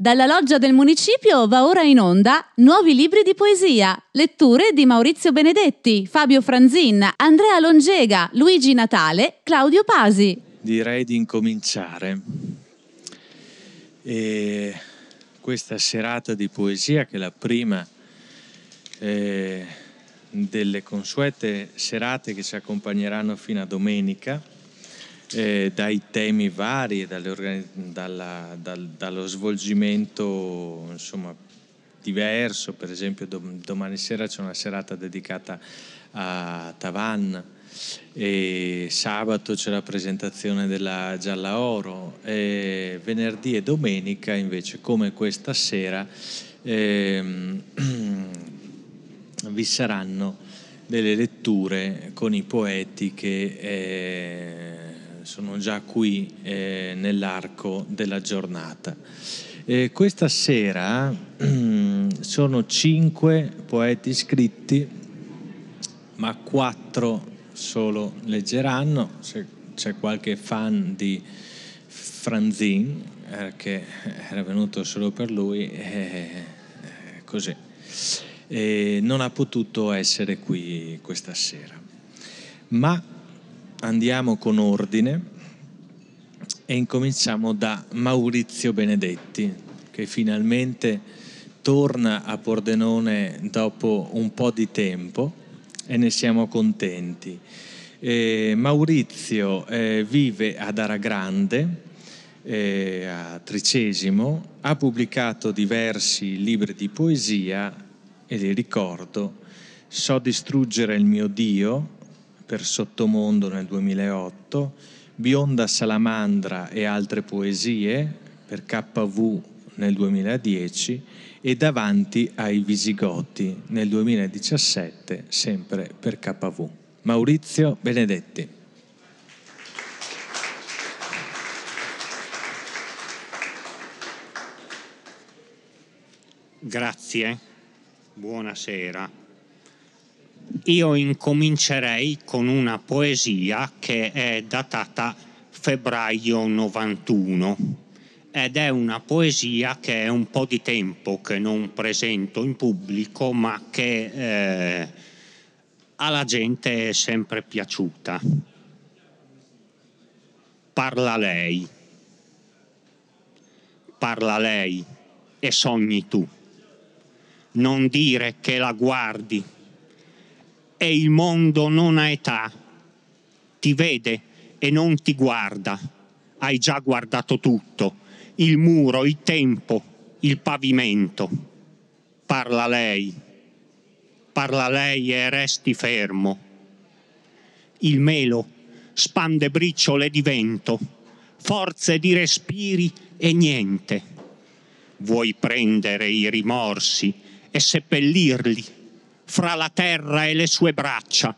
Dalla loggia del municipio va ora in onda nuovi libri di poesia, letture di Maurizio Benedetti, Fabio Franzin, Andrea Longega, Luigi Natale, Claudio Pasi. Direi di incominciare. E questa serata di poesia, che è la prima eh, delle consuete serate che ci accompagneranno fino a domenica, eh, dai temi vari, dalla, dal, dallo svolgimento insomma, diverso, per esempio dom- domani sera c'è una serata dedicata a Tavan, e sabato c'è la presentazione della Gialla Oro, e venerdì e domenica invece come questa sera ehm, vi saranno delle letture con i poeti che eh, sono già qui eh, nell'arco della giornata. Eh, questa sera sono cinque poeti iscritti, ma quattro solo leggeranno. Se c'è qualche fan di Franzin eh, che era venuto solo per lui, eh, così. non ha potuto essere qui questa sera. Ma andiamo con ordine e incominciamo da Maurizio Benedetti, che finalmente torna a Pordenone dopo un po' di tempo e ne siamo contenti. Eh, Maurizio eh, vive ad Aragrande, eh, a Tricesimo, ha pubblicato diversi libri di poesia e li ricordo, So distruggere il mio Dio, per Sottomondo nel 2008, Bionda Salamandra e altre poesie per KV nel 2010 e Davanti ai Visigoti nel 2017, sempre per KV. Maurizio Benedetti. Grazie, buonasera io incomincerei con una poesia che è datata febbraio 91 ed è una poesia che è un po' di tempo che non presento in pubblico ma che eh, alla gente è sempre piaciuta. Parla lei, parla lei e sogni tu. Non dire che la guardi e il mondo non ha età, ti vede e non ti guarda, hai già guardato tutto, il muro, il tempo, il pavimento. Parla lei, parla lei e resti fermo. Il melo spande briciole di vento, forze di respiri e niente. Vuoi prendere i rimorsi e seppellirli fra la terra e le sue braccia.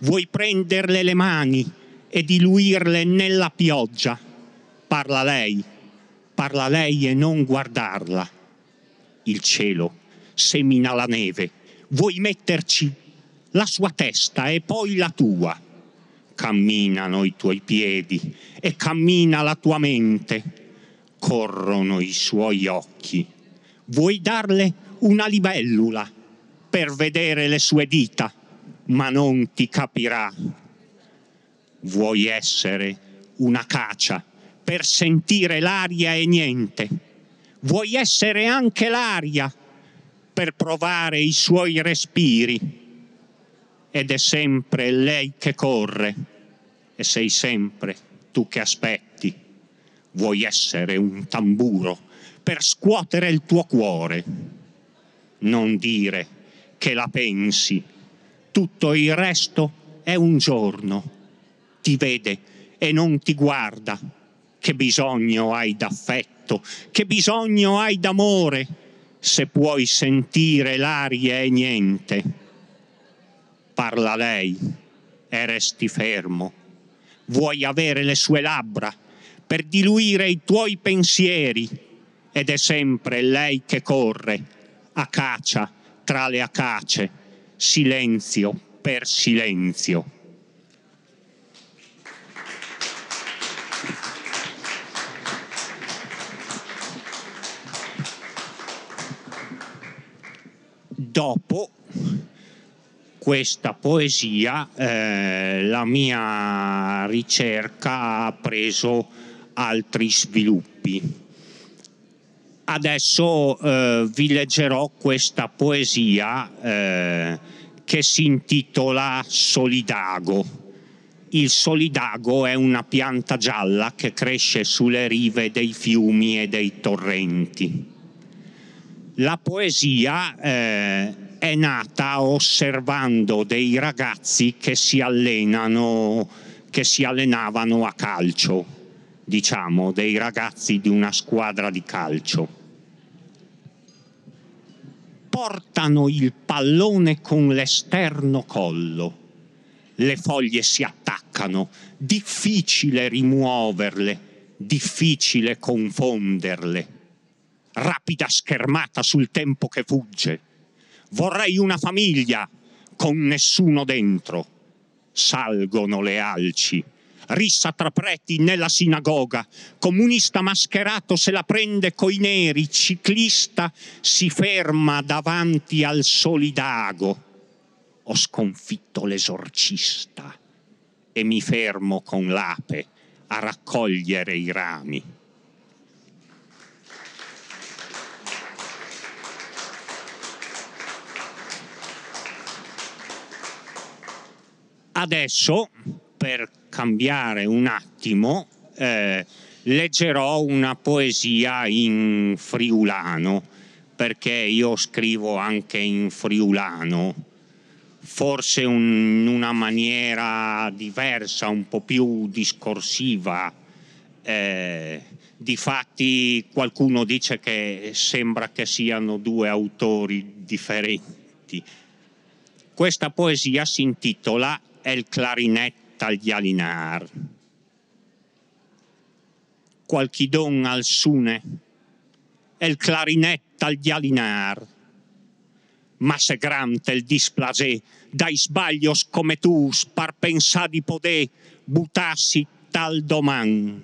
Vuoi prenderle le mani e diluirle nella pioggia. Parla lei, parla lei e non guardarla. Il cielo semina la neve. Vuoi metterci la sua testa e poi la tua. Camminano i tuoi piedi e cammina la tua mente. Corrono i suoi occhi. Vuoi darle una libellula per vedere le sue dita, ma non ti capirà. Vuoi essere una cacia per sentire l'aria e niente. Vuoi essere anche l'aria per provare i suoi respiri. Ed è sempre lei che corre e sei sempre tu che aspetti. Vuoi essere un tamburo per scuotere il tuo cuore. Non dire che la pensi. Tutto il resto è un giorno. Ti vede e non ti guarda. Che bisogno hai d'affetto, che bisogno hai d'amore, se puoi sentire l'aria e niente. Parla lei e resti fermo. Vuoi avere le sue labbra per diluire i tuoi pensieri ed è sempre lei che corre a caccia tra le acace, silenzio per silenzio. Dopo questa poesia eh, la mia ricerca ha preso altri sviluppi. Adesso eh, vi leggerò questa poesia eh, che si intitola Solidago. Il solidago è una pianta gialla che cresce sulle rive dei fiumi e dei torrenti. La poesia eh, è nata osservando dei ragazzi che si allenano, che si allenavano a calcio, diciamo, dei ragazzi di una squadra di calcio. Portano il pallone con l'esterno collo, le foglie si attaccano, difficile rimuoverle, difficile confonderle. Rapida schermata sul tempo che fugge Vorrei una famiglia con nessuno dentro. Salgono le alci. Rissa tra preti nella sinagoga. Comunista mascherato se la prende coi neri. Ciclista si ferma davanti al solidago. Ho sconfitto l'esorcista e mi fermo con l'ape a raccogliere i rami. Adesso, per cambiare un attimo, eh, leggerò una poesia in friulano, perché io scrivo anche in friulano, forse in una maniera diversa, un po' più discorsiva. Eh, difatti qualcuno dice che sembra che siano due autori differenti. Questa poesia si intitola el clarinet al Jalinar. Qualchidon al sune, el clarinet al Jalinar. Ma se grante il displacé dai sbaglios come tu par pensà di poter butassi tal doman.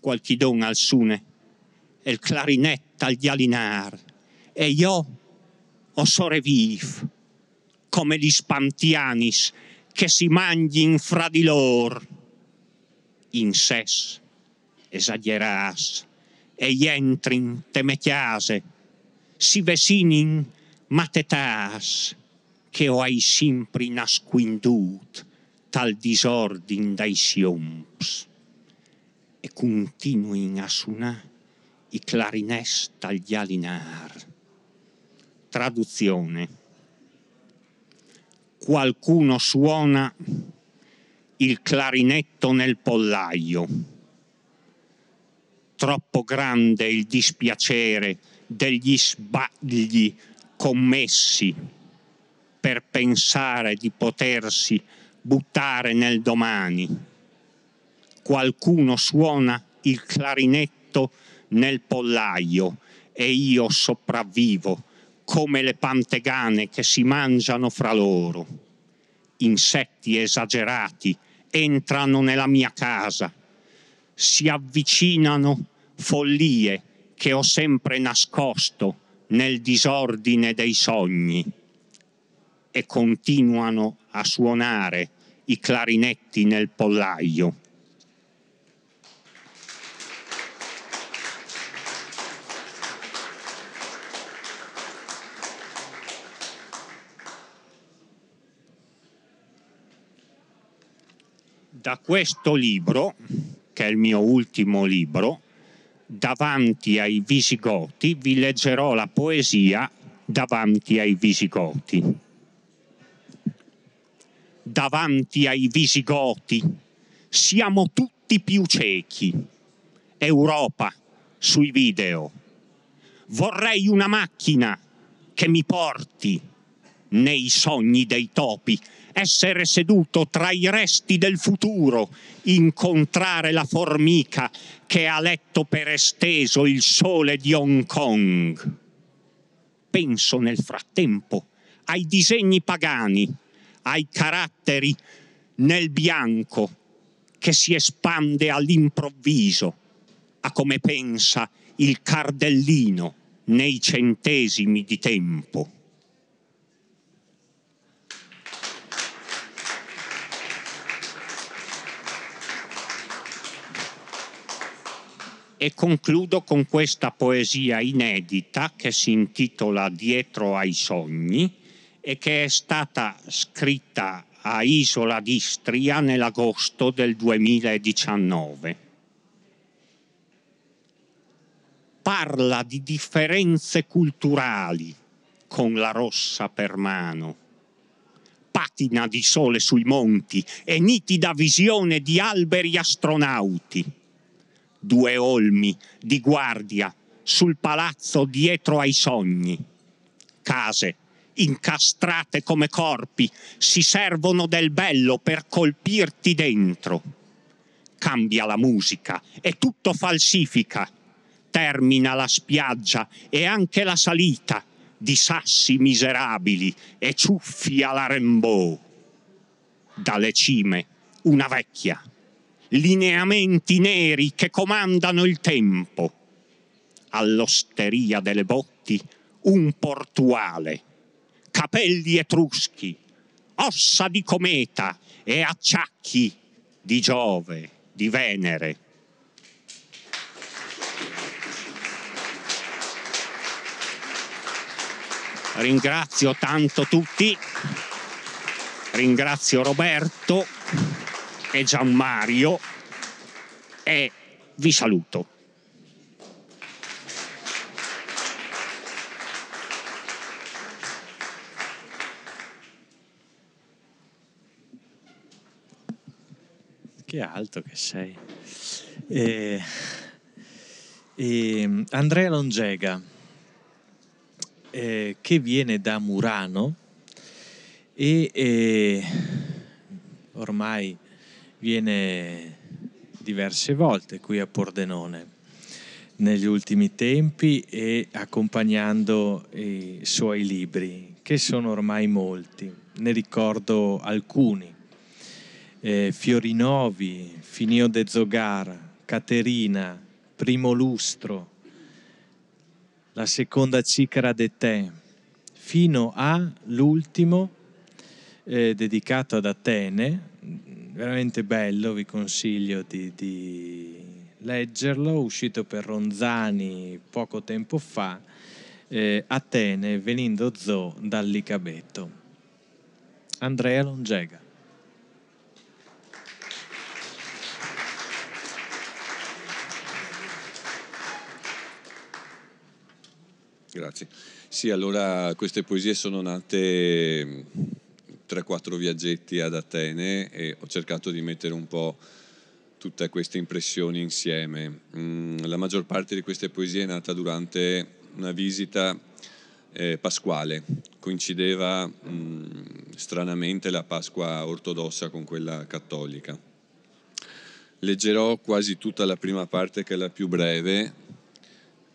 Qualchidon al sune, el clarinet al Jalinar. E io o soreviv come gli spantianis che si mangin fra di lor. In ses esageras e entrin temetiase, si vesinin matetas, che o hai sempre nasquindut tal disordin dai sioms e continuin a suonare i clarinets dagli alinar. Traduzione qualcuno suona il clarinetto nel pollaio. Troppo grande il dispiacere degli sbagli commessi per pensare di potersi buttare nel domani. Qualcuno suona il clarinetto nel pollaio e io sopravvivo come le pantegane che si mangiano fra loro. Insetti esagerati entrano nella mia casa, si avvicinano follie che ho sempre nascosto nel disordine dei sogni e continuano a suonare i clarinetti nel pollaio. Da questo libro, che è il mio ultimo libro, davanti ai Visigoti, vi leggerò la poesia davanti ai Visigoti. Davanti ai Visigoti siamo tutti più ciechi. Europa sui video. Vorrei una macchina che mi porti nei sogni dei topi essere seduto tra i resti del futuro, incontrare la formica che ha letto per esteso il sole di Hong Kong. Penso nel frattempo ai disegni pagani, ai caratteri nel bianco che si espande all'improvviso, a come pensa il cardellino nei centesimi di tempo. E concludo con questa poesia inedita che si intitola Dietro ai sogni e che è stata scritta a Isola d'Istria nell'agosto del 2019. Parla di differenze culturali con la rossa per mano, patina di sole sui monti e nitida visione di alberi astronauti due olmi di guardia sul palazzo dietro ai sogni. Case incastrate come corpi si servono del bello per colpirti dentro. Cambia la musica e tutto falsifica. Termina la spiaggia e anche la salita di sassi miserabili e ciuffi alla Rimbaud. Dalle cime una vecchia lineamenti neri che comandano il tempo. All'osteria delle botti un portuale, capelli etruschi, ossa di cometa e acciacchi di Giove, di Venere. Ringrazio tanto tutti, ringrazio Roberto e Gianmario e vi saluto. Che alto che sei. E, e Andrea Longega, eh, che viene da Murano e, e ormai viene diverse volte qui a Pordenone negli ultimi tempi e accompagnando i suoi libri, che sono ormai molti. Ne ricordo alcuni. Eh, Fiorinovi, Finio de Zogar, Caterina, Primo Lustro, La seconda ciccara de te, fino all'ultimo eh, dedicato ad Atene, veramente bello, vi consiglio di, di leggerlo, uscito per Ronzani poco tempo fa, eh, Atene venendo zo dall'Icabetto. Andrea Longega. Grazie. Sì, allora queste poesie sono nate 3-4 viaggetti ad Atene e ho cercato di mettere un po' tutte queste impressioni insieme. Mm, la maggior parte di queste poesie è nata durante una visita eh, pasquale, coincideva mm, stranamente la Pasqua ortodossa con quella cattolica. Leggerò quasi tutta la prima parte che è la più breve,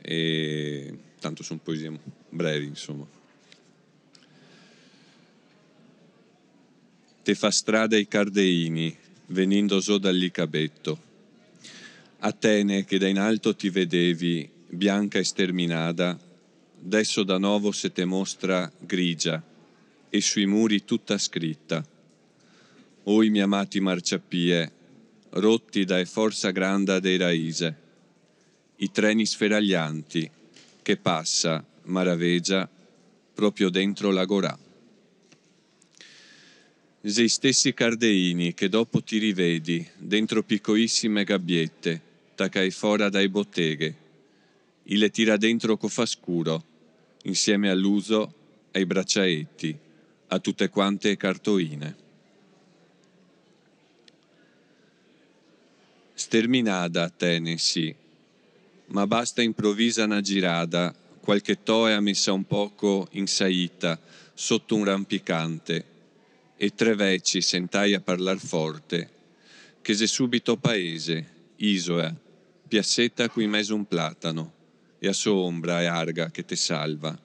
e tanto sono poesie brevi insomma. Te fa strada i Cardeini, venendo so dall'Icabetto. Atene, che da in alto ti vedevi, bianca e sterminata, adesso da nuovo se te mostra grigia, e sui muri tutta scritta. Oi mi amati marciapie, rotti dai forza granda dei raise, i treni sferaglianti, che passa, maravegia, proprio dentro la sei stessi cardeini che dopo ti rivedi dentro piccolissime gabbiette, taccai fora dai botteghe, e le tira dentro co fa scuro, insieme all'uso, ai bracciaetti, a tutte quante cartoine. Sterminada sì, ma basta improvvisa una girada, qualche toea messa un poco in saita, sotto un rampicante, e tre veci sentai a parlar forte, che se subito paese, isola, piazzetta qui meso un platano, e a sua ombra e arga che te salva.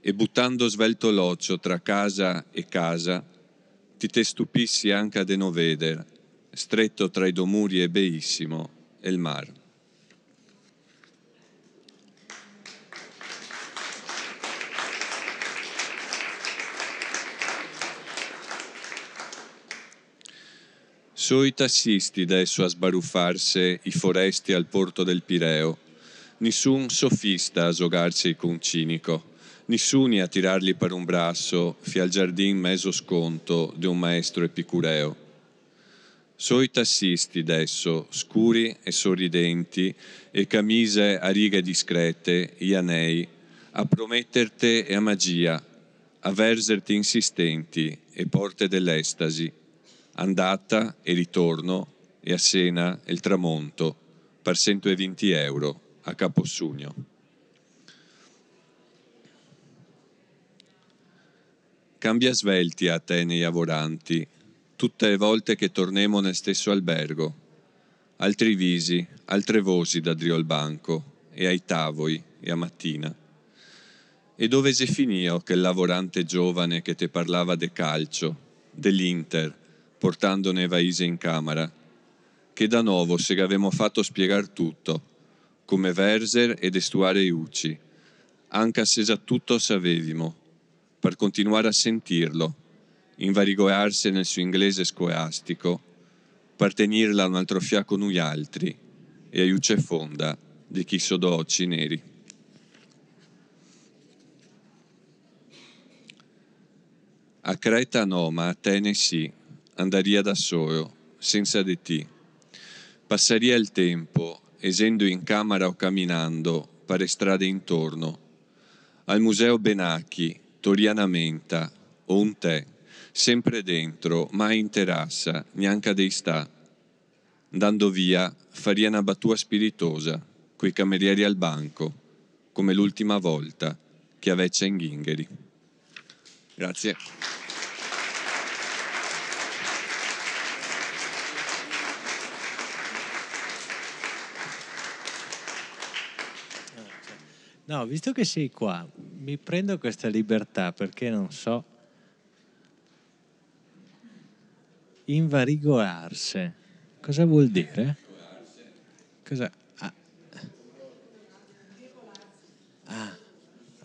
E buttando svelto l'occhio tra casa e casa, ti te stupissi anche a de no veder, stretto tra i domuri e beissimo, e il mar. So i tassisti adesso a sbaruffarsi i foresti al porto del Pireo, nessun sofista a giogarsi con cinico, nessuni a tirarli per un brasso fi al giardin meso sconto di un maestro epicureo. So i tassisti adesso, scuri e sorridenti, e camise a righe discrete, ianei, a prometterti e a magia, a verserti insistenti e porte dell'estasi, andata e ritorno e a cena il tramonto per 120 euro a Capossugno. Cambia svelti a te nei lavoranti, tutte le volte che tornemo nel stesso albergo. Altri visi, altre voci da drio al banco, e ai tavoli, e a mattina. E dove si finì quel lavorante giovane che te parlava de calcio, dell'Inter, portandone vaise in camera? Che da nuovo se avevamo fatto spiegar tutto, come verser ed estuare Ucci, anche se già tutto sapevimo, per continuare a sentirlo, invarigoarsi nel suo inglese scolastico, per tenirla un altro fiaco noi altri e aiuce fonda di chi sono occhi neri. A Creta no, ma a Atene sì, andaria da solo, senza di ti. Passaria il tempo, esendo in camera o camminando, per strade intorno. Al museo Benacchi, Toriana Menta, o un tè, sempre dentro, mai in terrassa, neanche dei sta. Andando via, faria una battua spiritosa, coi camerieri al banco, come l'ultima volta che aveccia in Ghingheri. Grazie. No, visto che sei qua, mi prendo questa libertà perché non so. Invarigoarse. Cosa vuol dire? Cosa? Ah. Ah.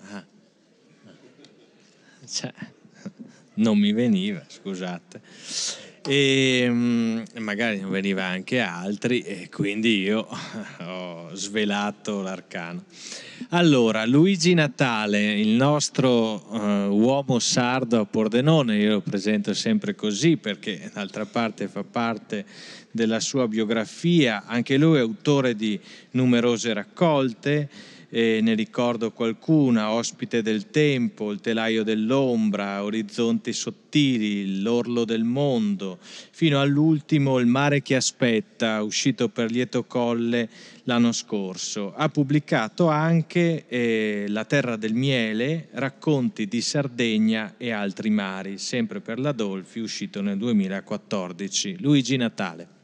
ah. Cioè, non mi veniva, scusate. E mm, magari non veniva anche altri e quindi io ho svelato l'arcano. Allora, Luigi Natale, il nostro uh, uomo sardo a Pordenone, io lo presento sempre così perché d'altra parte fa parte della sua biografia, anche lui è autore di numerose raccolte, eh, ne ricordo qualcuna, Ospite del Tempo, Il telaio dell'ombra, Orizzonti sottili, L'orlo del mondo, fino all'ultimo Il mare che aspetta, uscito per lieto colle l'anno scorso. Ha pubblicato anche eh, La terra del miele, racconti di Sardegna e altri mari, sempre per la Dolfi, uscito nel 2014. Luigi Natale.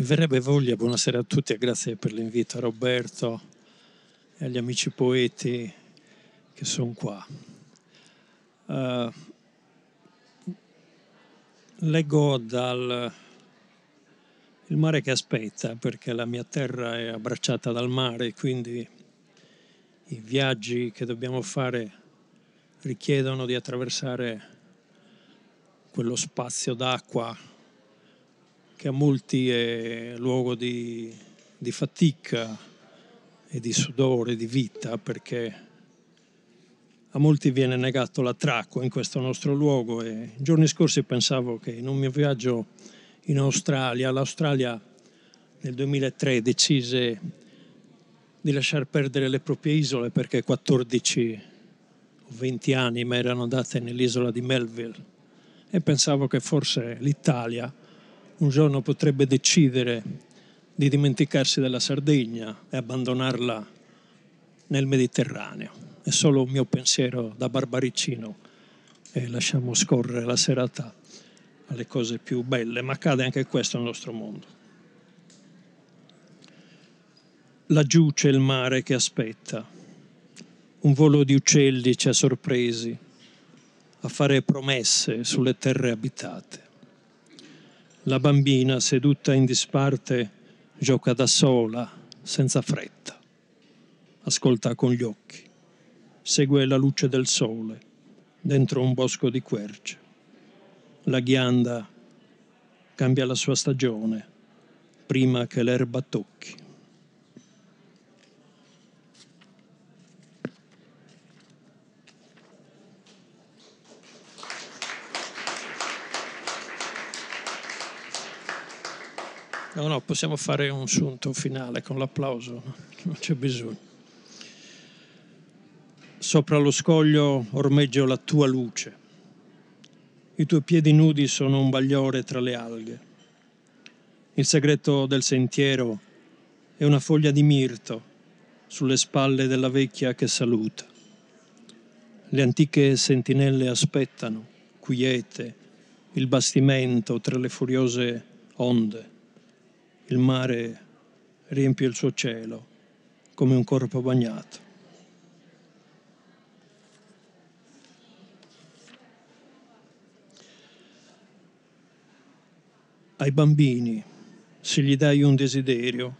Mi verrebbe voglia, buonasera a tutti e grazie per l'invito a Roberto e agli amici poeti che sono qua. Uh, leggo dal Il mare che aspetta, perché la mia terra è abbracciata dal mare, quindi i viaggi che dobbiamo fare richiedono di attraversare quello spazio d'acqua che a molti è luogo di, di fatica e di sudore, di vita, perché a molti viene negato l'attracco in questo nostro luogo. E giorni scorsi pensavo che in un mio viaggio in Australia, l'Australia nel 2003 decise di lasciar perdere le proprie isole perché 14 o 20 anni mi erano andate nell'isola di Melville. E pensavo che forse l'Italia un giorno potrebbe decidere di dimenticarsi della Sardegna e abbandonarla nel Mediterraneo. È solo un mio pensiero da barbaricino e lasciamo scorrere la serata alle cose più belle, ma accade anche questo nel nostro mondo. Laggiù c'è il mare che aspetta, un volo di uccelli ci ha sorpresi a fare promesse sulle terre abitate. La bambina, seduta in disparte, gioca da sola, senza fretta. Ascolta con gli occhi. Segue la luce del sole dentro un bosco di querce. La ghianda cambia la sua stagione prima che l'erba tocchi. No, no, possiamo fare un sunto finale con l'applauso, non c'è bisogno. Sopra lo scoglio ormeggio la tua luce. I tuoi piedi nudi sono un bagliore tra le alghe. Il segreto del sentiero è una foglia di mirto sulle spalle della vecchia che saluta. Le antiche sentinelle aspettano, quiete, il bastimento tra le furiose onde il mare riempie il suo cielo come un corpo bagnato. Ai bambini, se gli dai un desiderio,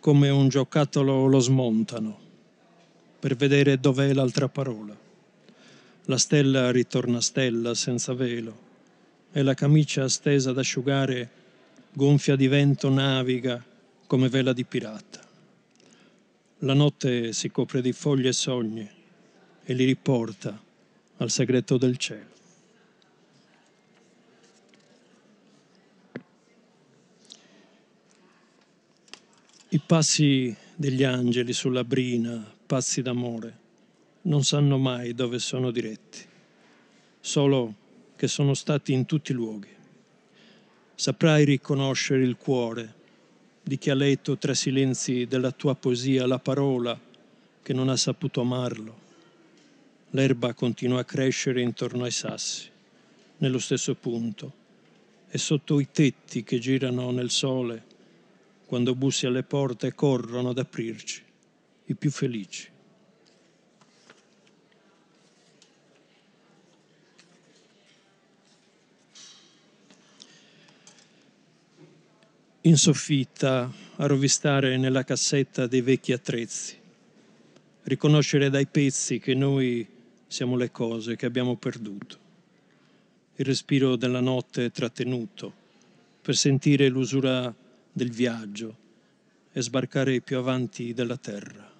come un giocattolo lo smontano per vedere dov'è l'altra parola. La stella ritorna stella senza velo e la camicia stesa ad asciugare gonfia di vento naviga come vela di pirata. La notte si copre di foglie e sogni e li riporta al segreto del cielo. I passi degli angeli sulla brina, passi d'amore, non sanno mai dove sono diretti, solo che sono stati in tutti i luoghi saprai riconoscere il cuore di chi ha letto tra silenzi della tua poesia la parola che non ha saputo amarlo. L'erba continua a crescere intorno ai sassi, nello stesso punto, e sotto i tetti che girano nel sole, quando bussi alle porte corrono ad aprirci, i più felici. In soffitta a rovistare nella cassetta dei vecchi attrezzi, riconoscere dai pezzi che noi siamo le cose che abbiamo perduto, il respiro della notte trattenuto per sentire l'usura del viaggio e sbarcare più avanti della terra.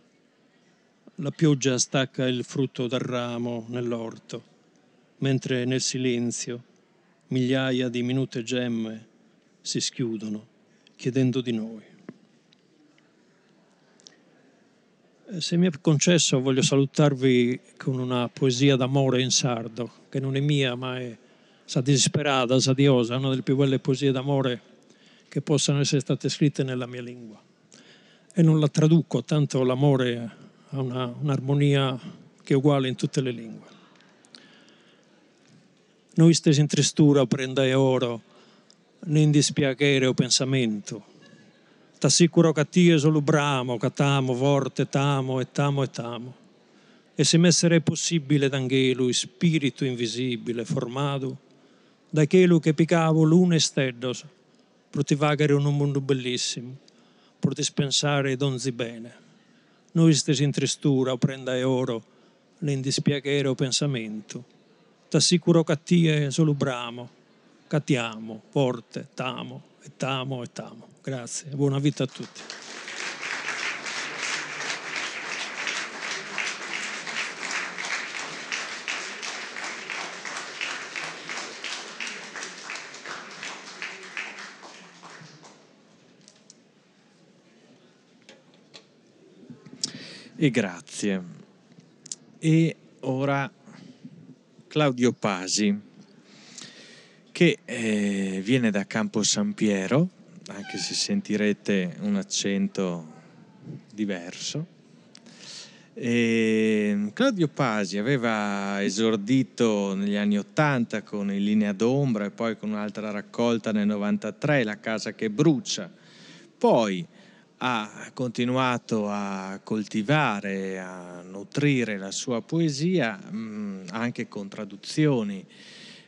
La pioggia stacca il frutto dal ramo nell'orto, mentre nel silenzio migliaia di minute gemme si schiudono chiedendo di noi. Eh, se mi è concesso, voglio salutarvi con una poesia d'amore in sardo, che non è mia, ma è sa disperata, sa diosa, una delle più belle poesie d'amore che possano essere state scritte nella mia lingua. E non la traduco, tanto l'amore ha una, un'armonia che è uguale in tutte le lingue. Noi stessi in tristura prendai oro, nem dispiacere o pensamento. T'assicuro che Dio solo bramo, che t'amo, forte, t'amo e t'amo e t'amo. E se messere possibile d'angelo, spirito invisibile, formato, da quello che picavo l'uno e steddo, per ti vagare in un mondo bellissimo, per dispensare donzi bene. Noi stessi in tristura, o prenda oro, nem dispiacere o pensamento. T'assicuro che Dio solo bramo, Catiamo, forte, tamo, e tamo, e tamo. Grazie, buona vita a tutti. E grazie. E ora Claudio Pasi che eh, viene da Campo San Piero, anche se sentirete un accento diverso. E Claudio Pasi aveva esordito negli anni Ottanta con In linea d'ombra e poi con un'altra raccolta nel 93, La casa che brucia. Poi ha continuato a coltivare, a nutrire la sua poesia mm, anche con traduzioni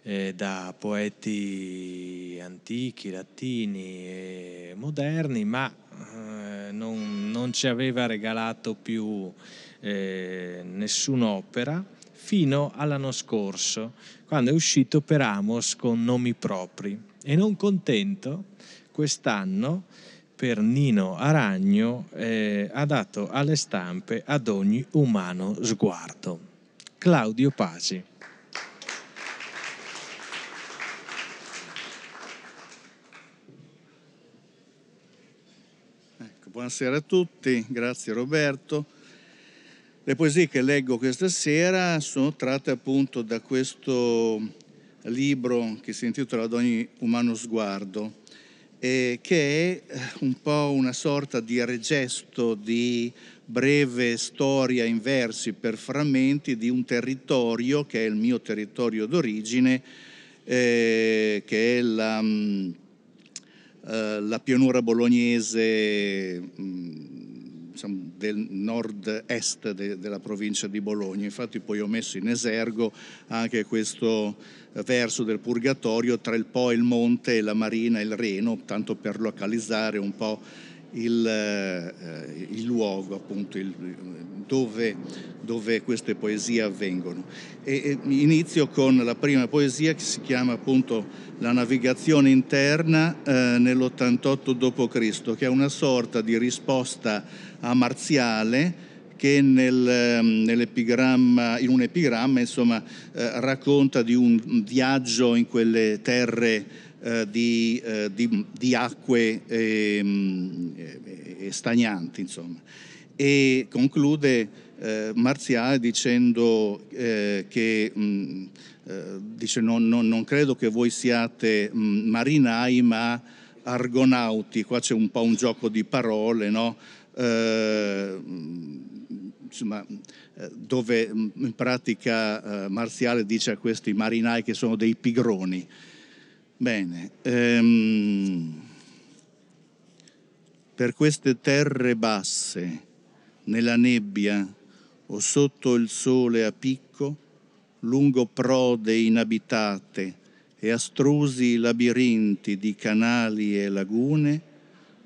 eh, da poeti antichi, latini e moderni, ma eh, non, non, ci aveva regalato più eh, nessun'opera fino all'anno scorso, quando è uscito per Amos con nomi propri. E non contento, quest'anno per Nino Aragno eh, ha dato alle stampe ad ogni umano sguardo. Claudio Pasi. Buonasera a tutti, grazie Roberto. Le poesie che leggo questa sera sono tratte appunto da questo libro che si intitola Ad ogni umano sguardo eh, che è eh, un po' una sorta di regesto di breve storia in versi per frammenti di un territorio che è il mio territorio d'origine, eh, che è la, mm, eh, la pianura bolognese mh, mm, diciamo, del nord-est de, della provincia di Bologna. Infatti poi ho messo in esergo anche questo verso del Purgatorio tra il Po, il Monte, e la Marina e il Reno, tanto per localizzare un po' il, eh, il luogo appunto il, dove, dove, queste poesie avvengono. E, e inizio con la prima poesia che si chiama appunto La navigazione interna eh, nell'88 d.C., che è una sorta di risposta a Marziale che nel, ehm, in un epigramma insomma, eh, racconta di un viaggio in quelle terre eh, di, eh, di, di, acque ehm, eh, stagnanti. Insomma. E conclude eh, Marziale dicendo eh, che mh, dice, non, non, non, credo che voi siate mh, marinai ma argonauti, qua c'è un po' un gioco di parole, no? Eh, insomma, eh, dove mm, in pratica eh, Marziale dice a questi marinai che sono dei pigroni. Bene, ehm, per queste terre basse, nella nebbia o sotto il sole a picco, lungo prode inabitate e astrusi labirinti di canali e lagune,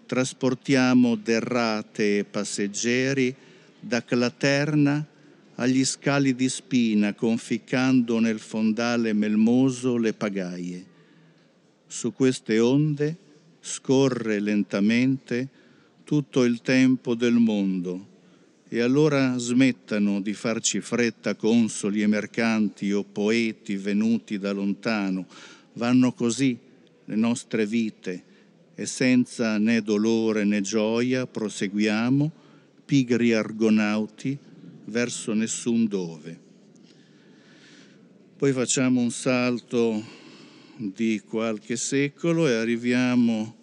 trasportiamo derrate e passeggeri da Claterna agli scali di Spina, conficcando nel fondale melmoso le pagaie. Su queste onde scorre lentamente tutto il tempo del mondo e allora smettano di farci fretta consoli e mercanti o poeti venuti da lontano. Vanno così le nostre vite e senza né dolore né gioia proseguiamo pigri argonauti verso nessun dove. Poi facciamo un salto di qualche secolo e arriviamo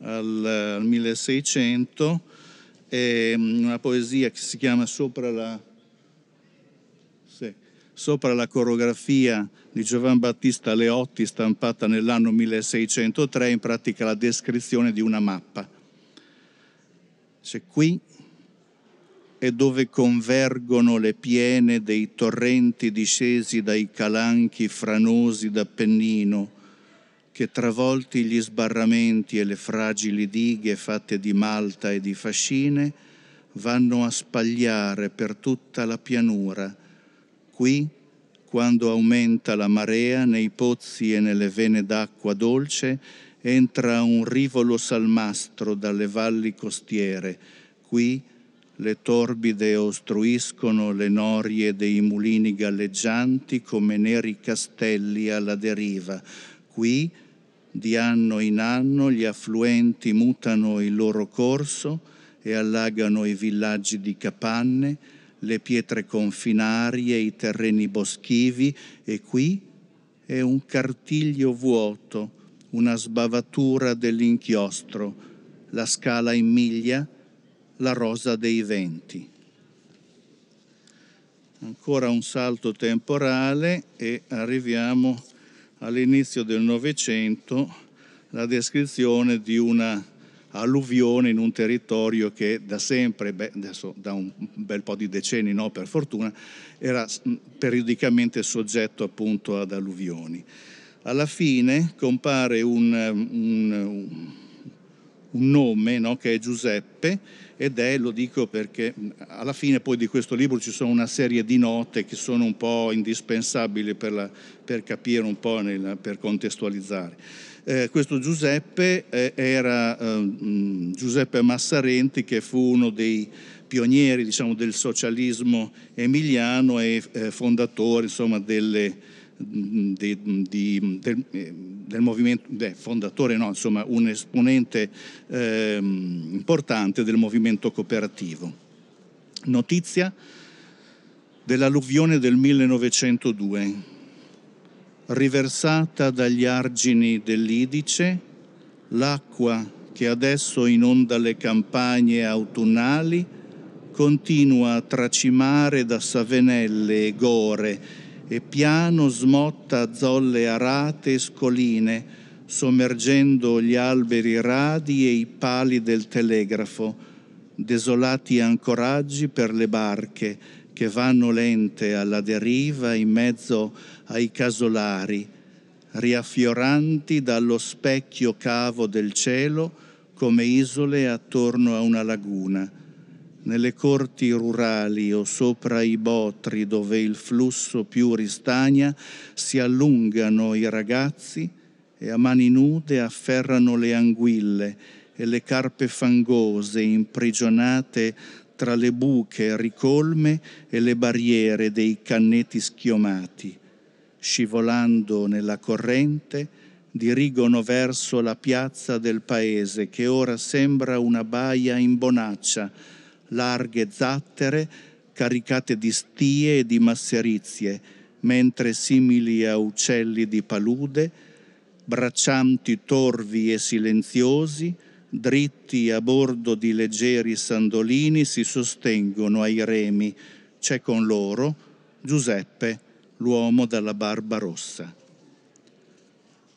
al, al 1600, è una poesia che si chiama Sopra la, sì, sopra la coreografia di Giovan Battista Leotti stampata nell'anno 1603, in pratica la descrizione di una mappa. C'è qui e dove convergono le piene dei torrenti discesi dai calanchi franosi d'Appennino, che travolti gli sbarramenti e le fragili dighe fatte di malta e di fascine, vanno a spagliare per tutta la pianura. Qui, quando aumenta la marea, nei pozzi e nelle vene d'acqua dolce, entra un rivolo salmastro dalle valli costiere. Qui, le torbide ostruiscono le norie dei mulini galleggianti come neri castelli alla deriva. Qui, di anno in anno, gli affluenti mutano il loro corso e allagano i villaggi di capanne, le pietre confinarie, i terreni boschivi e qui è un cartiglio vuoto, una sbavatura dell'inchiostro, la scala in miglia, la rosa dei venti. Ancora un salto temporale e arriviamo all'inizio del Novecento, la descrizione di una alluvione in un territorio che da sempre, beh, adesso da un bel po' di decenni no per fortuna, era periodicamente soggetto appunto ad alluvioni. Alla fine compare un, un, un nome no, che è Giuseppe ed è, lo dico perché alla fine poi di questo libro ci sono una serie di note che sono un po' indispensabili per, la, per capire un po', nel, per contestualizzare. Eh, questo Giuseppe eh, era eh, Giuseppe Massarenti che fu uno dei pionieri diciamo, del socialismo emiliano e eh, fondatore insomma, delle, di, di, del, del, movimento, beh, fondatore no, insomma un esponente eh, importante del movimento cooperativo. Notizia dell'alluvione del 1902 riversata dagli argini dell'Idice, l'acqua che adesso inonda le campagne autunnali continua a tracimare da Savenelle e Gore e piano smotta zolle arate e scoline, sommergendo gli alberi radi e i pali del telegrafo, desolati ancoraggi per le barche che vanno lente alla deriva in mezzo ai casolari, riaffioranti dallo specchio cavo del cielo come isole attorno a una laguna. Nelle corti rurali o sopra i botri dove il flusso più ristagna si allungano i ragazzi e a mani nude afferrano le anguille e le carpe fangose imprigionate tra le buche ricolme e le barriere dei canneti schiomati. Scivolando nella corrente, dirigono verso la piazza del paese che ora sembra una baia in bonaccia, larghe zattere caricate di stie e di masserizie, mentre simili a uccelli di palude, braccianti torvi e silenziosi, dritti a bordo di leggeri sandolini, si sostengono ai remi. C'è con loro Giuseppe, l'uomo dalla barba rossa.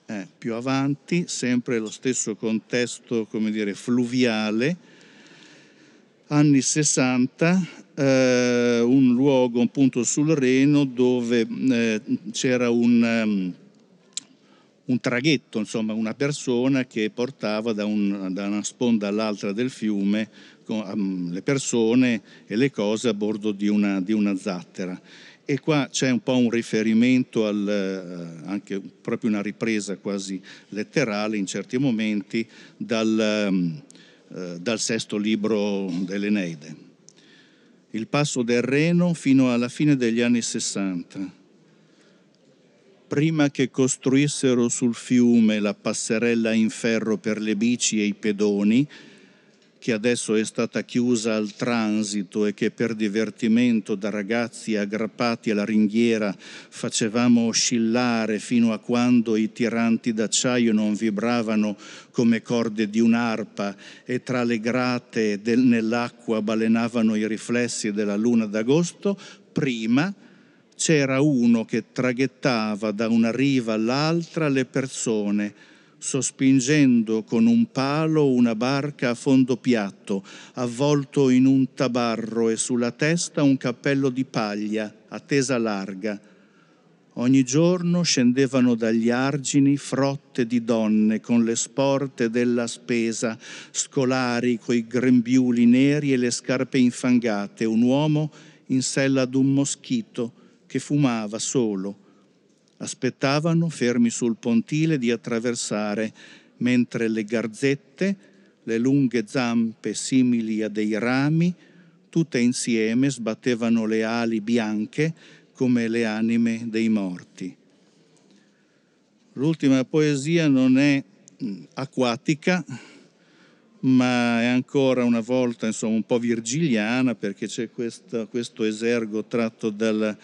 Eh, più avanti, sempre lo stesso contesto, come dire, fluviale, anni 60, eh, un luogo appunto sul Reno dove eh, c'era un... Um, un traghetto, insomma una persona che portava da, un, da una sponda all'altra del fiume con, um, le persone e le cose a bordo di una, di una zattera. E qua c'è un po' un riferimento al, uh, anche proprio una ripresa quasi letterale in certi momenti dal, um, uh, dal sesto libro dell'Eneide. Il passo del Reno fino alla fine degli anni 60 prima che costruissero sul fiume la passerella in ferro per le bici e i pedoni, che adesso è stata chiusa al transito e che per divertimento da ragazzi aggrappati alla ringhiera facevamo oscillare fino a quando i tiranti d'acciaio non vibravano come corde di un'arpa e tra le grate del, nell'acqua balenavano i riflessi della luna d'agosto, prima c'era uno che traghettava da una riva all'altra le persone, sospingendo con un palo una barca a fondo piatto, avvolto in un tabarro e sulla testa un cappello di paglia a tesa larga. Ogni giorno scendevano dagli argini frotte di donne con le sporte della spesa, scolari coi grembiuli neri e le scarpe infangate, un uomo in sella ad un moschito, che fumava solo. Aspettavano, fermi sul pontile, di attraversare, mentre le garzette, le lunghe zampe simili a dei rami, tutte insieme sbattevano le ali bianche come le anime dei morti. L'ultima poesia non è mm, acquatica, ma è ancora una volta insomma, un po' virgiliana perché c'è questa, questo esergo tratto dal,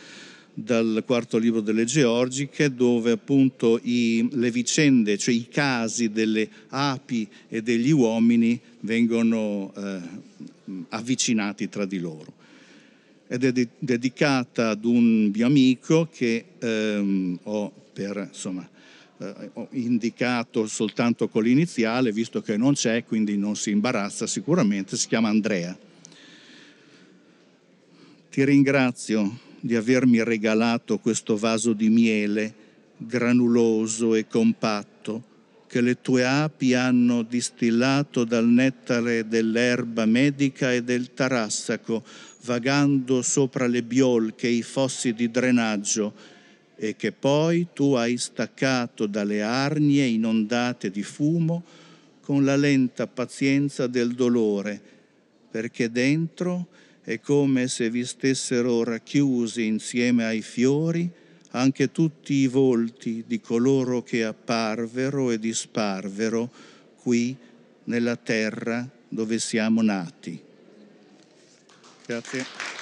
dal quarto libro delle Georgiche, dove appunto i, le vicende, cioè i casi delle api e degli uomini vengono eh, avvicinati tra di loro. Ed è de- dedicata ad un mio amico che ehm, ho per insomma, eh, indicato soltanto con l'iniziale, visto che non c'è, quindi non si imbarazza sicuramente, si chiama Andrea. Ti ringrazio di avermi regalato questo vaso di miele granuloso e compatto che le tue api hanno distillato dal nettare dell'erba medica e del tarassaco, vagando sopra le biolche e i fossi di drenaggio, e che poi tu hai staccato dalle arnie inondate di fumo con la lenta pazienza del dolore, perché dentro è come se vi stessero racchiusi insieme ai fiori anche tutti i volti di coloro che apparvero e disparvero qui nella terra dove siamo nati. Grazie.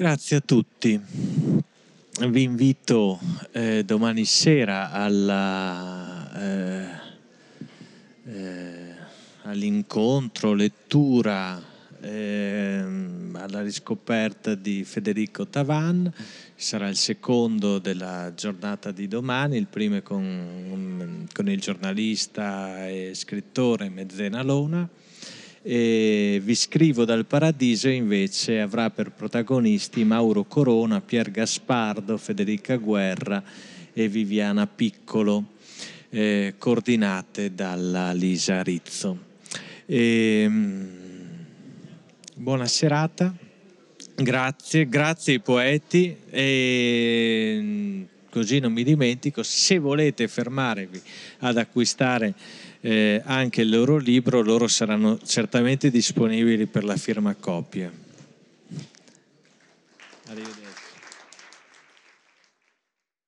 Grazie a tutti vi invito eh, domani sera alla, eh, eh, all'incontro, lettura, ehm, alla riscoperta di Federico Tavan. Sarà il secondo della giornata di domani, il primo con, con il giornalista e scrittore Mezzena Lona e Vi scrivo dal paradiso invece avrà per protagonisti Mauro Corona, Pier Gaspardo, Federica Guerra e Viviana Piccolo, eh, coordinate dalla Lisa Rizzo. E, ehm, buona serata, grazie, grazie ai poeti e così non mi dimentico, se volete fermarvi ad acquistare eh, anche il loro libro, loro saranno certamente disponibili per la firma copia. Arrivederci.